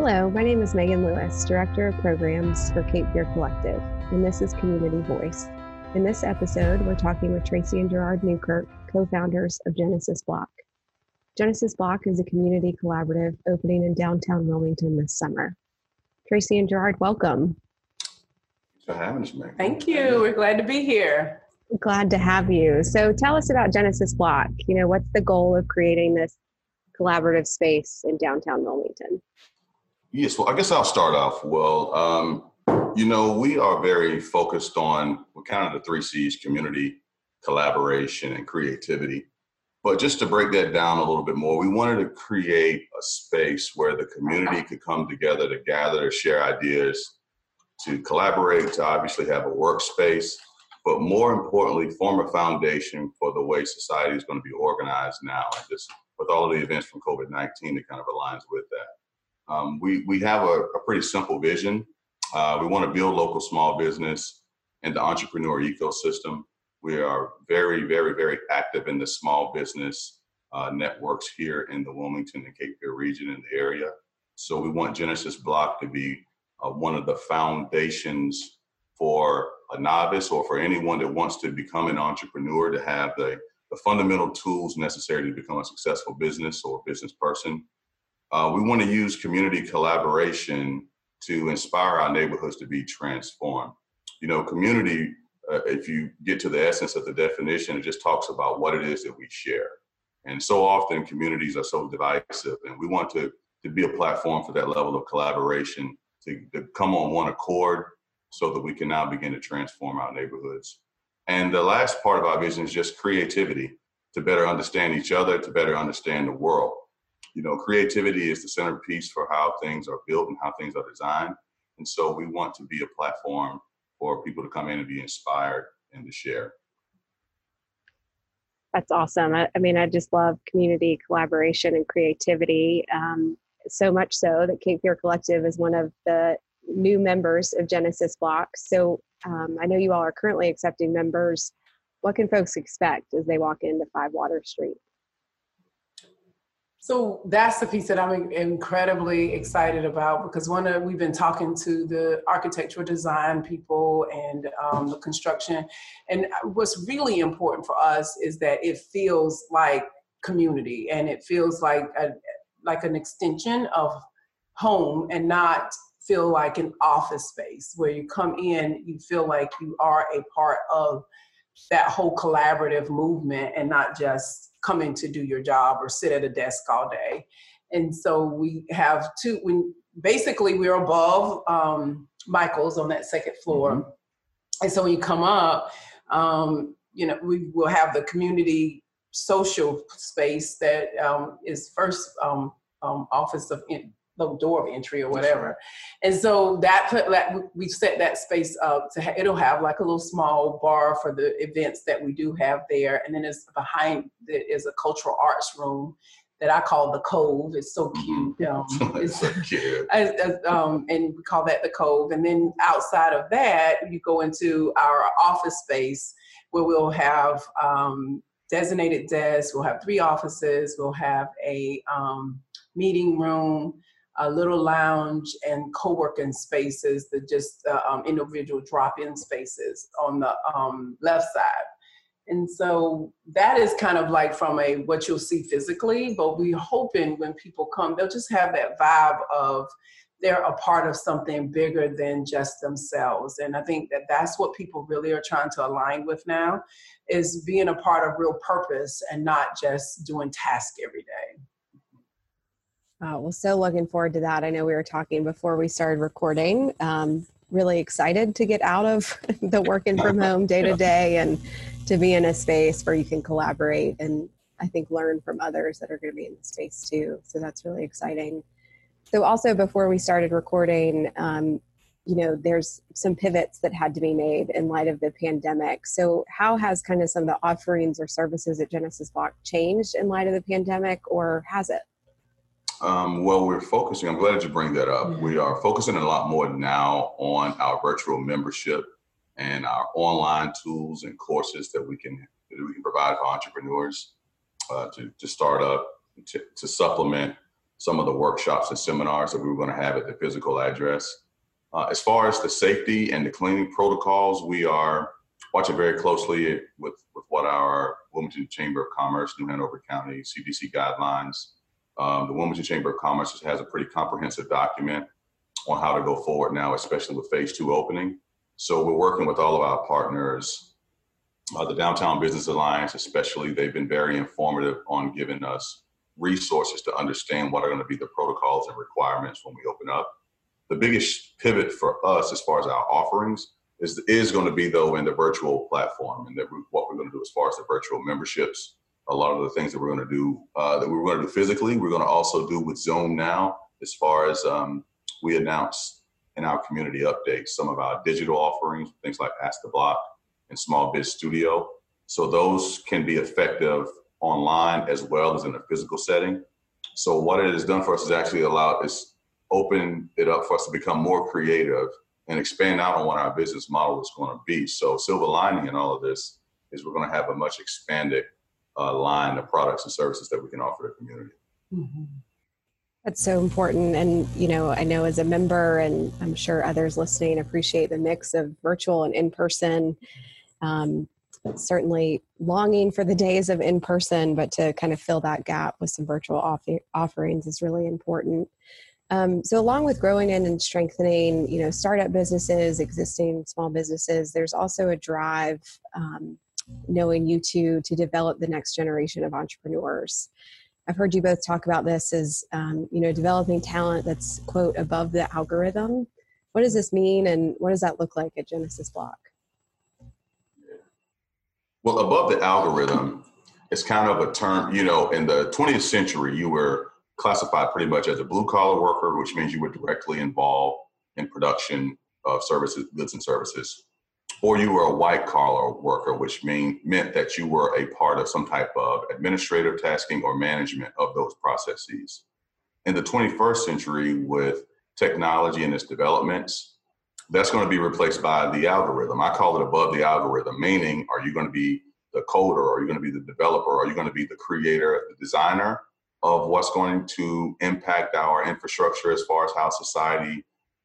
Hello, my name is Megan Lewis, Director of Programs for Cape Fear Collective, and this is Community Voice. In this episode, we're talking with Tracey and Girard Newkirk, co founders of Genesis Block. Genesis Block is a community collaborative opening in downtown Wilmington this summer. Tracey and Girard, welcome. Thanks for having us, Megan. Thank you. We're glad to be here. Glad to have you. So tell us about Genesis Block. You know, what's the goal of creating this collaborative space in downtown Wilmington? Yes, well, I guess I'll start off. Well, um, you know, we are very focused on what kind of the three C's community, collaboration, and creativity. But just to break that down a little bit more, we wanted to create a space where the community could come together to gather, to share ideas, to collaborate, to obviously have a workspace, but more importantly, form a foundation for the way society is going to be organized now. And just with all of the events from COVID 19, it kind of aligns with that. Um, we, we have a, a, pretty simple vision. Uh, we want to build local small business and the entrepreneur ecosystem. We are very, very, very active in the small business uh, networks here in the Wilmington and Cape Fear region in the area. So we want Genesis Block to be uh, one of the foundations for a novice or for anyone that wants to become an entrepreneur to have the, the fundamental tools necessary to become a successful business or business person uh, we want to use community collaboration to inspire our neighborhoods to be transformed. You know, community, uh, if you get to the essence of the definition, it just talks about what it is that we share. And so often communities are so divisive, and we want to, to be a platform for that level of collaboration to, to come on one accord so that we can now begin to transform our neighborhoods. And the last part of our vision is just creativity to better understand each other, to better understand the world you know, creativity is the centerpiece for how things are built and how things are designed. And so we want to be a platform for people to come in and be inspired and to share. That's awesome. I, I mean, I just love community collaboration and creativity. Um, so much so that Cape Fear Collective is one of the new members of Genesis Block. So um, I know you all are currently accepting members. What can folks expect as they walk into Five Water Street? So that's the piece that I'm incredibly excited about because one of we've been talking to the architectural design people and um, the construction, and what's really important for us is that it feels like community and it feels like a, like an extension of home and not feel like an office space where you come in, you feel like you are a part of that whole collaborative movement and not just come in to do your job or sit at a desk all day. And so we have two, we, basically we're above um, Michael's on that second floor. Mm-hmm. And so when you come up, um, you know, we will have the community social space that um, is first um, um, office of in, the door of entry or whatever. And so that put that we set that space up to ha- it'll have like a little small bar for the events that we do have there, and then it's behind it is a cultural arts room that I call the Cove. It's so mm-hmm. cute. Um, it's so cute. um, and we call that the Cove. And then outside of that, you go into our office space where we'll have um, designated desks. We'll have three offices. We'll have a um, meeting room a little lounge and co-working spaces that just uh, um, individual drop-in spaces on the um, left side. And so that is kind of like from a what you'll see physically but we're hoping when people come they'll just have that vibe of they're a part of something bigger than just themselves. And i think that that's what people really are trying to align with now is being a part of real purpose and not just doing task every day uh, well, so looking forward to that. I know we were talking before we started recording. Um, really excited to get out of the working from home day to day and to be in a space where you can collaborate and I think learn from others that are going to be in the space too. So that's really exciting. So also before we started recording, um, you know, there's some pivots that had to be made in light of the pandemic. So how has kind of some of the offerings or services at Genesis Block changed in light of the pandemic, or has it? Um, well, we're focusing. I'm glad you bring that up. Mm-hmm. We are focusing a lot more now on our virtual membership and our online tools and courses that we can that we can provide for entrepreneurs uh, to to start up to, to supplement some of the workshops and seminars that we were going to have at the physical address. Uh, as far as the safety and the cleaning protocols, we are watching very closely with, with what our Wilmington Chamber of Commerce, New Hanover County CDC guidelines. Um, the Wilmington Chamber of Commerce has a pretty comprehensive document on how to go forward now, especially with phase two opening. So we're working with all of our partners, uh, the Downtown Business Alliance, especially. They've been very informative on giving us resources to understand what are going to be the protocols and requirements when we open up. The biggest pivot for us as far as our offerings is, is going to be though in the virtual platform and what we're going to do as far as the virtual memberships. A lot of the things that we're going to do uh, that we are going to do physically, we're going to also do with Zoom now. As far as um, we announced in our community updates, some of our digital offerings, things like Ask the Block and Small Biz Studio. So those can be effective online as well as in a physical setting. So what it has done for us is actually allowed us open it up for us to become more creative and expand out on what our business model is going to be. So silver lining in all of this is we're going to have a much expanded uh, line of products and services that we can offer the community. Mm-hmm. That's so important. And, you know, I know as a member, and I'm sure others listening appreciate the mix of virtual and in person. Um, certainly longing for the days of in person, but to kind of fill that gap with some virtual off- offerings is really important. Um, so, along with growing in and strengthening, you know, startup businesses, existing small businesses, there's also a drive, um, knowing you two, to develop the next generation of entrepreneurs. I've heard you both talk about this as, um, you know, developing talent that's quote above the algorithm. What does this mean, and what does that look like at Genesis Block? Well, above the algorithm, it's kind of a term. You know, in the 20th century, you were classified pretty much as a blue collar worker, which means you were directly involved in production of services, goods and services, or you were a white collar worker, which mean, meant that you were a part of some type of administrative tasking or management of those processes. In the 21st century, with technology and its developments, that's going to be replaced by the algorithm. I call it above the algorithm, meaning, are you going to be the coder? Are you going to be the developer? Are you going to be the creator, the designer? of what's going to impact our infrastructure as far as how society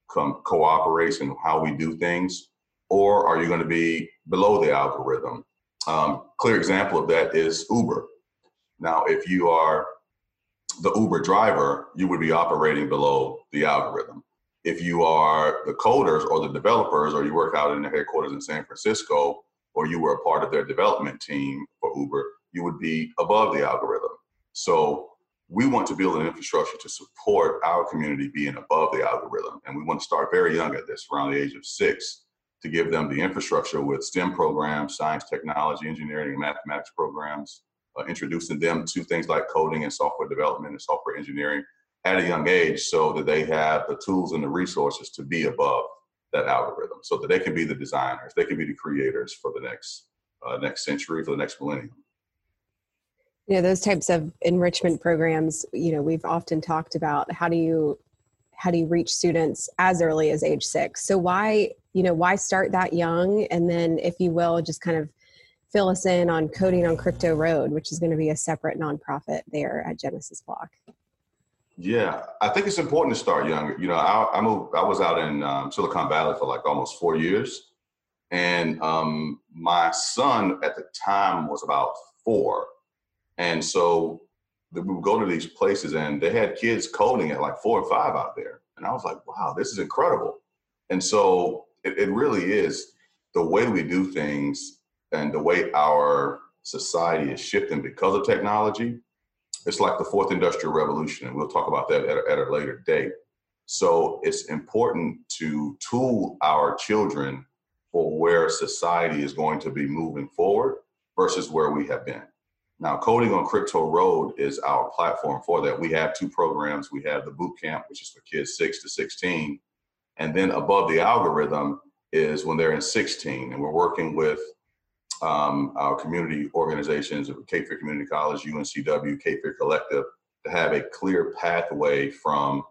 com- cooperates and how we do things? Or are you going to be below the algorithm? Um, clear example of that is Uber. Now, if you are the Uber driver, you would be operating below the algorithm. If you are the coders or the developers, or you work out in the headquarters in San Francisco, or you were a part of their development team for Uber, you would be above the algorithm. So we want to build an infrastructure to support our community being above the algorithm. And we want to start very young at this, around the age of six, to give them the infrastructure with STEM programs, science, technology, engineering, and mathematics programs, uh, introducing them to things like coding and software development and software engineering at a young age so that they have the tools and the resources to be above that algorithm so that they can be the designers, they can be the creators for the next uh, next century, for the next millennium. You know those types of enrichment programs you know we've often talked about how do you how do you reach students as early as age six? So why you know why start that young? And then if you will just kind of fill us in on coding on crypto road which is going to be a separate nonprofit there at genesis block. Yeah i think it's important to start young. You know i, I i was out in um, silicon valley for like almost four years. And um, my son at the time was about four. And so we would go to these places and they had kids coding at like four or five out there. And I was like, wow, this is incredible. And so it, it really is the way we do things and the way our society is shifting because of technology. It's like the fourth industrial revolution, and we'll talk about that at a, at a later date. So it's important to tool our children for where society is going to be moving forward versus where we have been. Now, Coding on Crypto Road is our platform for that. We have two programs. We have the boot camp, which is for kids 6 to 16. And then above the algorithm is when they're in 16. And we're working with um, our community organizations, Cape Fear Community College, UNCW, Cape Fear Collective, to have a clear pathway from,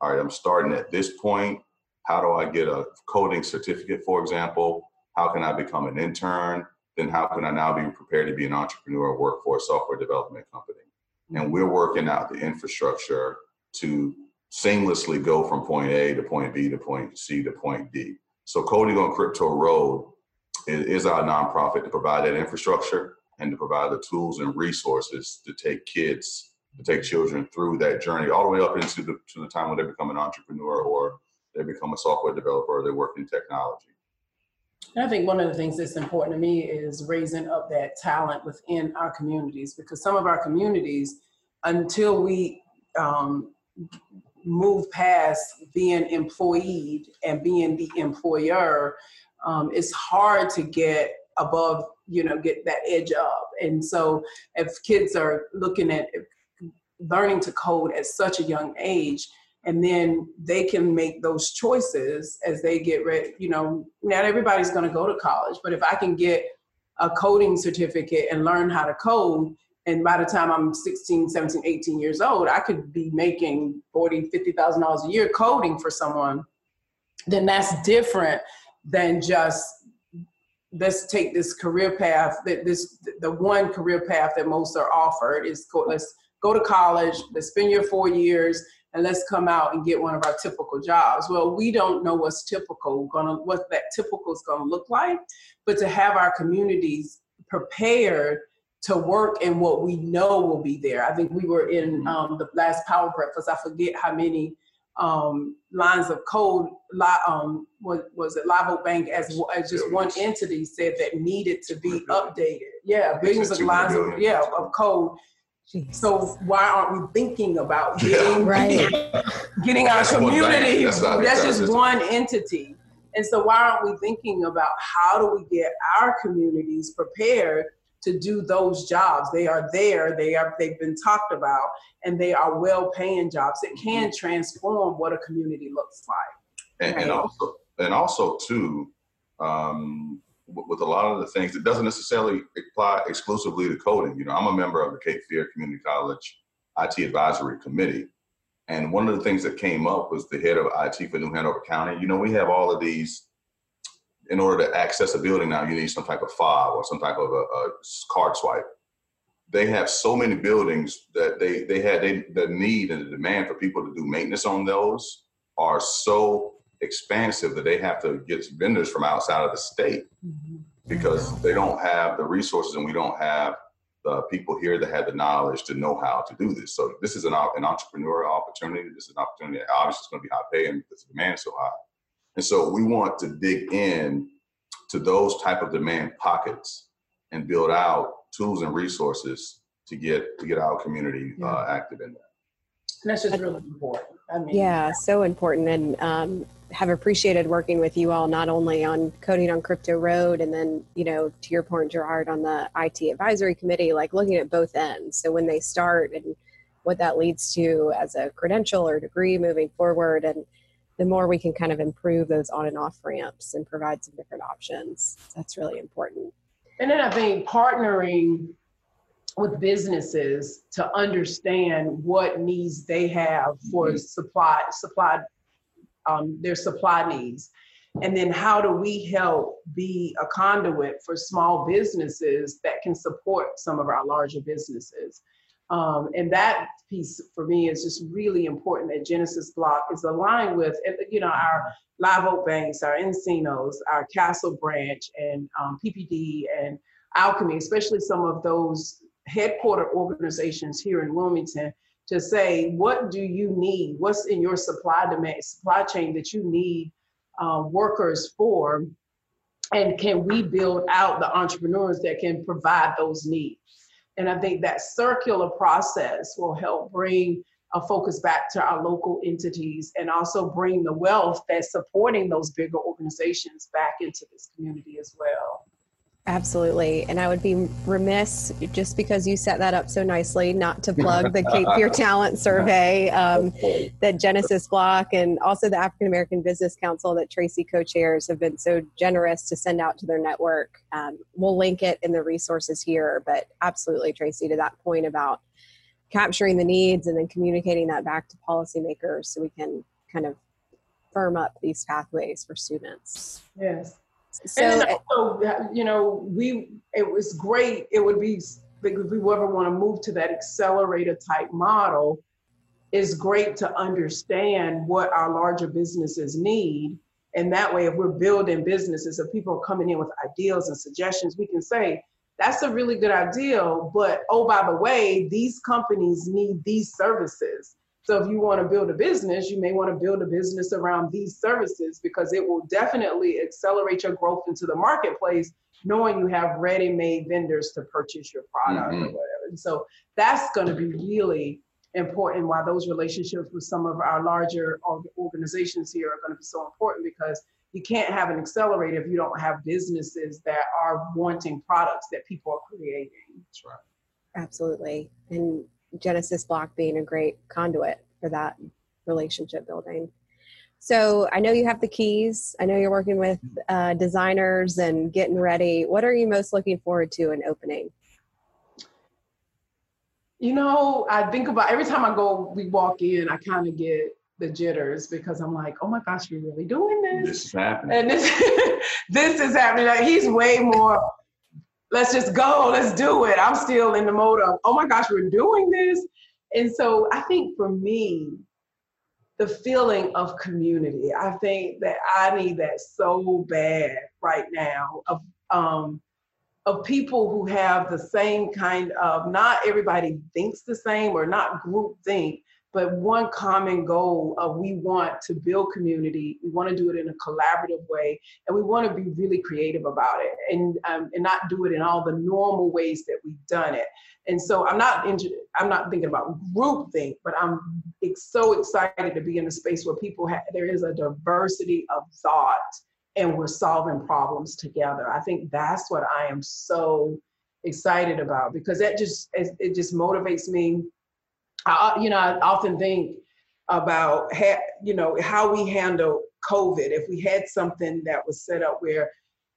all right, I'm starting at this point. How do I get a coding certificate, for example? How can I become an intern? Then how can I now be prepared to be an entrepreneur or work for a software development company? And mm-hmm. we're working out the infrastructure to seamlessly go from point A to point B to point C to point D. So Coding on Crypto Road is, is our nonprofit to provide that infrastructure and to provide the tools and resources to take kids, to take children through that journey all the way up into the to the time when they become an entrepreneur or they become a software developer or they work in technology. And I think one of the things that's important to me is raising up that talent within our communities because some of our communities, until we um, move past being employed and being the employer, um, it's hard to get above, you know, get that edge up. And so if kids are looking at learning to code at such a young age, and then they can make those choices as they get ready. You know, not everybody's going to go to college, but if I can get a coding certificate and learn how to code, and by the time I'm 16, 17, 18 years old, I could be making 40, $50,000 a year coding for someone, then that's different than just let's take this career path that this the one career path that most are offered is go, let's go to college let's spend your four years and let's come out and get one of our typical jobs. Well, we don't know what's typical, gonna what that typical is gonna look like, but to have our communities prepared to work in what we know will be there. I think we were in mm-hmm. um, the last power breakfast. I forget how many um, lines of code. Um, was, was it Live Oak Bank as, as just one entity said that needed to be updated? Yeah, billions of lines of yeah of code Jeez. So why aren't we thinking about getting right. getting our community? That's, that's just one entity. And so why aren't we thinking about how do we get our communities prepared to do those jobs? They are there, they are they've been talked about, and they are well paying jobs that can transform what a community looks like. And, right? and also and also too, um, with a lot of the things. It doesn't necessarily apply exclusively to coding. You know, I'm a member of the Cape Fear Community College IT Advisory Committee. And one of the things that came up was the head of IT for New Hanover County. You know, we have all of these, in order to access a building now, you need some type of fob or some type of a, a card swipe. They have so many buildings that they, they had they, the need and the demand for people to do maintenance on those are so expansive that they have to get vendors from outside of the state mm-hmm. because they don't have the resources and we don't have the people here that have the knowledge to know how to do this. So this is an, an entrepreneurial opportunity. This is an opportunity that obviously is going to be high paying because the demand is so high. And so we want to dig in to those type of demand pockets and build out tools and resources to get to get our community yeah. uh, active in that. And that's just really important. I mean, yeah, so important. And um, have appreciated working with you all not only on coding on crypto road and then you know to your point girard on the it advisory committee like looking at both ends so when they start and what that leads to as a credential or degree moving forward and the more we can kind of improve those on and off ramps and provide some different options that's really important and then i think partnering with businesses to understand what needs they have for mm-hmm. supply supply um, their supply needs. And then how do we help be a conduit for small businesses that can support some of our larger businesses? Um, and that piece for me is just really important that Genesis Block is aligned with, you know, our Live Oak Banks, our nCinos, our Castle Branch, and um, PPD and Alcami, especially some of those headquarter organizations here in Wilmington to say what do you need? What's in your supply demand supply chain that you need uh, workers for? And can we build out the entrepreneurs that can provide those needs? And i think that circular process will help bring a focus back to our local entities and also bring the wealth that's supporting those bigger organizations back into this community as well Absolutely. And I would be remiss just because you set that up so nicely not to plug the Cape Fear Talent Survey um, that Genesis Block and also the African American Business Council that Tracey co chairs have been so generous to send out to their network. Um, we'll link it in the resources here, but absolutely, Tracey, to that point about capturing the needs and then communicating that back to policymakers so we can kind of firm up these pathways for students. Yes. So, and also, uh, you know, we it was great. It would be if we ever want to move to that accelerator type model, it's great to understand what our larger businesses need. And that way, if we're building businesses, if people are coming in with ideas and suggestions, we can say, that's a really good idea. But oh, by the way, these companies need these services. So if you want to build a business, you may want to build a business around these services because it will definitely accelerate your growth into the marketplace, knowing you have ready-made vendors to purchase your product mm-hmm. or whatever. And so that's going to be really important why those relationships with some of our larger organizations here are going to be so important because you can't have an accelerator if you don't have businesses that are wanting products that people are creating. That's right. Absolutely. And Genesis Block being a great conduit for that relationship building. So I know you have the keys. I know you're working with uh, designers and getting ready. What are you most looking forward to in opening? You know, I think about every time I go, we walk in, I kind of get the jitters because I'm like, oh my gosh, you're really doing this. This is happening. And this, this is happening. Like, he's way more, let's just go, let's do it. I'm still in the mode of, oh my gosh, we're doing this. And so I think for me, the feeling of community, I think that I need that so bad right now of um, of people who have the same kind of not everybody thinks the same or not group think but one common goal of we want to build community we want to do it in a collaborative way and we want to be really creative about it and um, and not do it in all the normal ways that we've done it and so i'm not i'm not thinking about group think but i'm so excited to be in a space where people have there is a diversity of thought and we're solving problems together. I think that's what I am so excited about because that just it just motivates me. I, you know, I often think about ha- you know how we handle COVID. If we had something that was set up where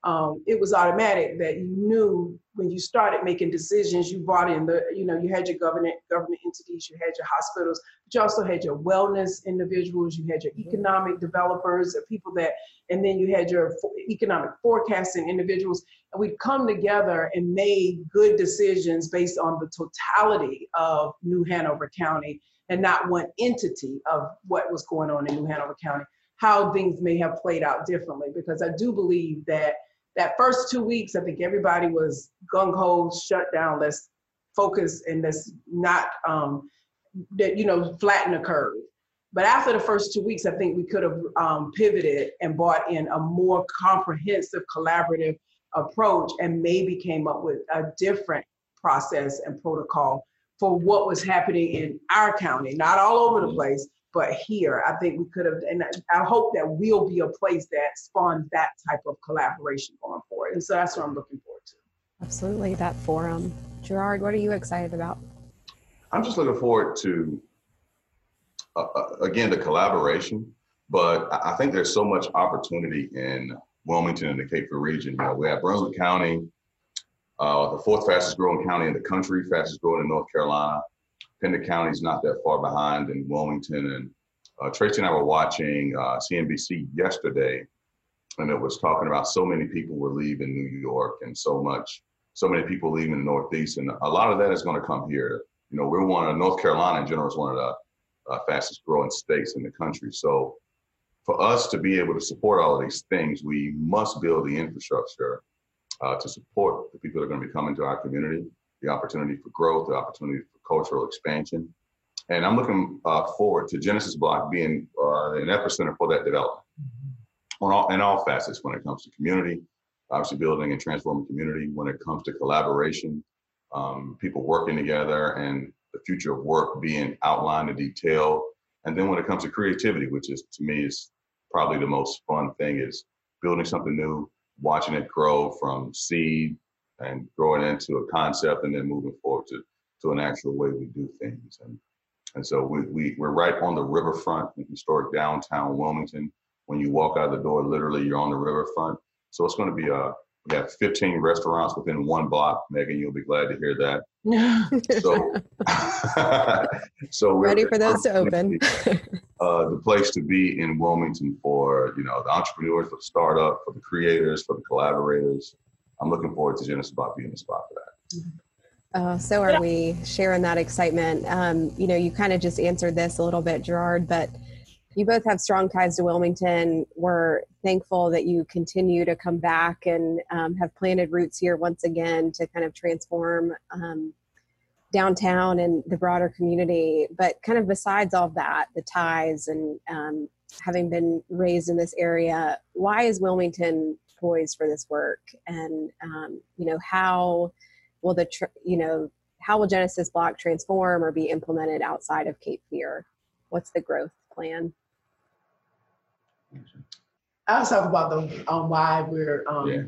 um, it was automatic that you knew when you started making decisions, you brought in the, you know, you had your government government entities, you had your hospitals, but you also had your wellness individuals, you had your mm-hmm. economic developers, the people that, and then you had your economic forecasting individuals, and we'd come together and made good decisions based on the totality of New Hanover County and not one entity of what was going on in New Hanover County. How things may have played out differently, because I do believe that that first two weeks, I think everybody was gung ho, shut down. Let's focus and let's not, um, that you know, flatten the curve. But after the first two weeks, I think we could have um, pivoted and brought in a more comprehensive, collaborative approach, and maybe came up with a different process and protocol for what was happening in our county, not all over the place, but here, I think we could have, and I hope that we'll be a place that spawns that type of collaboration going forward. And so that's what I'm looking forward to. Absolutely, that forum. Girard, what are you excited about? I'm just looking forward to, uh, uh again, the collaboration. But I think there's so much opportunity in Wilmington and the Cape Fear region. You know, we have Brunswick County, uh, the fourth fastest growing county in the country, fastest growing in North Carolina. Pender County is not that far behind in Wilmington. And uh, Tracey and I were watching uh, CNBC yesterday, and it was talking about so many people were leaving New York and so much, so many people leaving the Northeast. And a lot of that is going to come here. You know, we're one of North Carolina in general is one of the uh, fastest growing states in the country. So for us to be able to support all of these things, we must build the infrastructure uh, to support the people that are going to be coming to our community, the opportunity for growth, the opportunity cultural expansion. And I'm looking uh, forward to Genesis Block being uh, an epicenter for that development mm-hmm. on all, in all facets when it comes to community, obviously building and transforming community, when it comes to collaboration, um, people working together, and the future of work being outlined in detail. And then when it comes to creativity, which is to me is probably the most fun thing, is building something new, watching it grow from seed and growing into a concept, and then moving forward to to an actual way we do things. And and so we, we we're right on the riverfront in historic downtown Wilmington. When you walk out the door, literally you're on the riverfront. So it's going to be a uh, we have 15 restaurants within one block. Megan, you'll be glad to hear that. so, so we're ready for those to open. uh, the place to be in Wilmington for you know the entrepreneurs, for the startup, for the creators, for the collaborators. I'm looking forward to Genesis Block being the spot for that. Uh, so are we sharing that excitement. Um, you know, you kind of just answered this a little bit, Girard, but you both have strong ties to Wilmington. We're thankful that you continue to come back and um, have planted roots here once again to kind of transform um, downtown and the broader community. But kind of besides all of that, the ties and um, having been raised in this area, why is Wilmington poised for this work? And um, you know, how will the tr- you know how will Genesis Block transform or be implemented outside of Cape Fear? What's the growth plan? I'll talk about the um, why we're um, Yeah.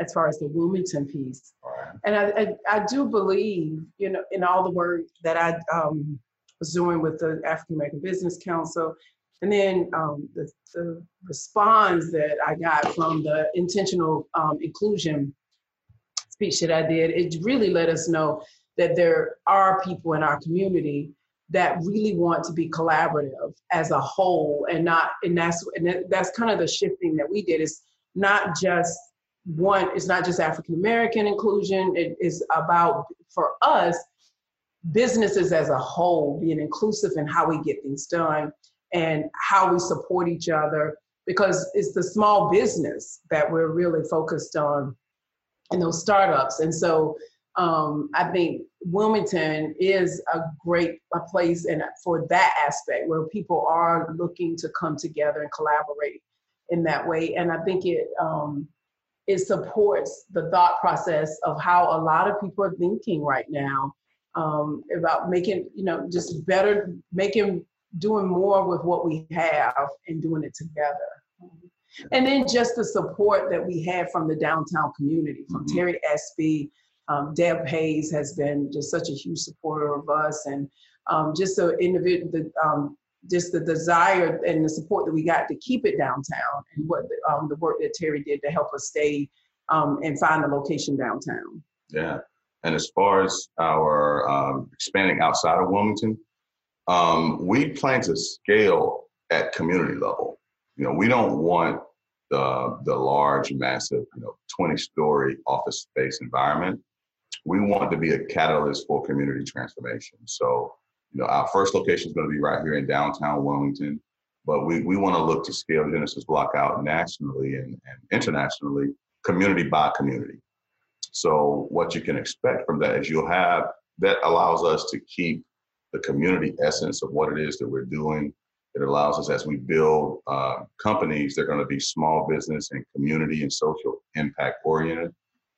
as far as the Wilmington piece. All right. And I, I, I do believe, you know, in all the work that I um, was doing with the African American Business Council, and then um, the, the response that I got from the intentional um, inclusion speech that I did, it really let us know that there are people in our community that really want to be collaborative as a whole and not and that's and that's kind of the shifting that we did. Is not just one it's not just african american inclusion it is about for us businesses as a whole being inclusive in how we get things done and how we support each other because it's the small business that we're really focused on and those startups and so um, I think Wilmington is a great a place and for that aspect where people are looking to come together and collaborate in that way. And I think it um, it supports the thought process of how a lot of people are thinking right now um, about making you know just better making doing more with what we have and doing it together. And then just the support that we had from the downtown community, from Mhm. Terry Espy, um, Deb Hays has been just such a huge supporter of us, and um, just the individual, the, um, just the desire and the support that we got to keep it downtown, and what the, um, the work that Terry did to help us stay um, and find a location downtown. Yeah. And as far as our um, expanding outside of Wilmington, um, we plan to scale at community level. You know, we don't want the the large, massive, you know, 20 story office space environment. We want to be a catalyst for community transformation. So, you know, our first location is going to be right here in downtown Wilmington, but we, we want to look to scale Genesis Block out nationally and, and internationally, community by community. So what you can expect from that is you'll have that allows us to keep the community essence of what it is that we're doing. It allows us as we build uh, companies, they're going to be small business and community and social impact oriented.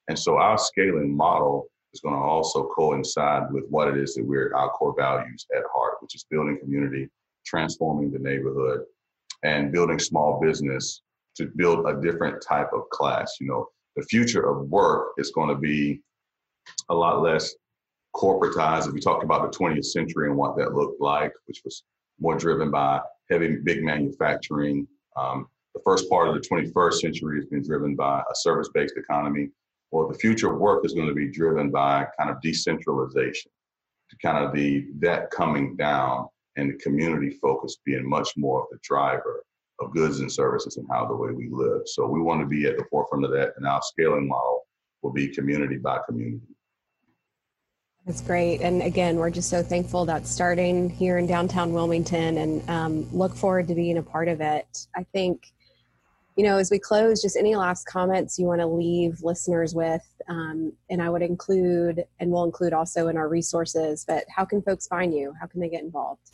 And so our scaling model is going to also coincide with what it is that we're our core values at heart, which is building community, transforming the neighborhood, and building small business to build a different type of class. You know, the future of work is going to be a lot less corporatized. If we talked about the 20th century and what that looked like, which was more driven by heavy, big manufacturing. Um, the first part of the 21st century has been driven by a service-based economy. Well, the future of work is going to be driven by kind of decentralization, to kind of the that coming down and the community focus being much more of the driver of goods and services and how the way we live. So we want to be at the forefront of that, and our scaling model will be community by community. That's great. And again, we're just so thankful that's starting here in downtown Wilmington and um, look forward to being a part of it. I think, you know, as we close, just any last comments you want to leave listeners with. Um, and I would include, and we'll include also in our resources, but how can folks find you? How can they get involved?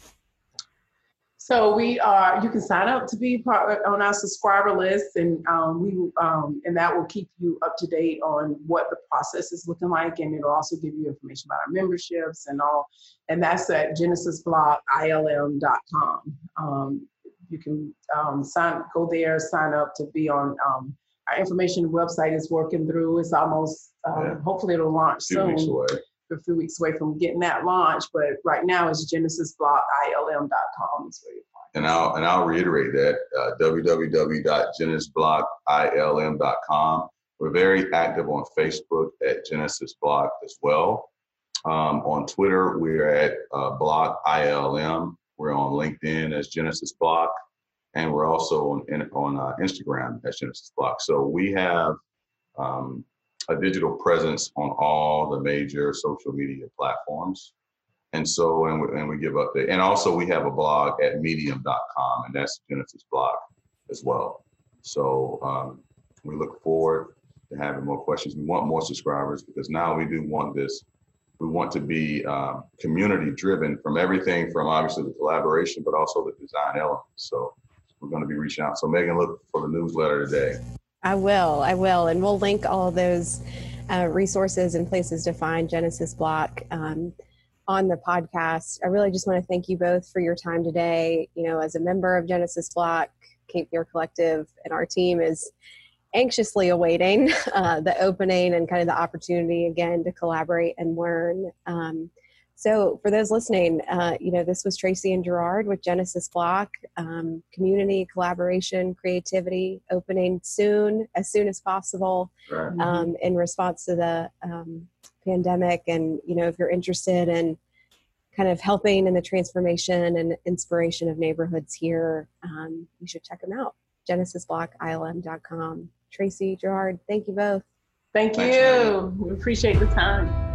So we are. You can sign up to be part on our subscriber list, and um, we um, and that will keep you up to date on what the process is looking like, and it'll also give you information about our memberships and all. And that's at genesisblockilm.com. Um, you can um, sign, go there, sign up to be on. Um, our information website is working through. It's almost. Um, Yeah. Hopefully, it'll launch Two weeks soon away. A few weeks away from getting that launch, but right now it's genesisblockilm.com is where you And I'll and I'll reiterate that uh, www.genesisblockilm.com. We're very active on Facebook at Genesis Block as well. Um, on Twitter, we're at uh, Block ILM. We're on LinkedIn as Genesis Block, and we're also on on uh, Instagram as Genesis Block. So we have um, a digital presence on all the major social media platforms. And so, and we, and we give update. And also, we have a blog at medium.com, and that's Genesis blog as well. So, um, we look forward to having more questions. We want more subscribers because now we do want this. We want to be um, community driven from everything from obviously the collaboration, but also the design elements. So, we're going to be reaching out. So, Megan, look for the newsletter today. I will. I will. And we'll link all those uh, resources and places to find Genesis Block um, on the podcast. I really just want to thank you both for your time today. You know, as a member of Genesis Block, Cape Fear Collective, and our team is anxiously awaiting uh, the opening and kind of the opportunity again to collaborate and learn. Um, so, for those listening, uh, you know, this was Tracey and Girard with Genesis Block, um, community collaboration, creativity, opening soon, as soon as possible, right. um, in response to the um, pandemic. And, you know, if you're interested in kind of helping in the transformation and inspiration of neighborhoods here, um, you should check them out. GenesisBlockILM.com. Tracey, Girard, thank you both. Thank you. We appreciate the time.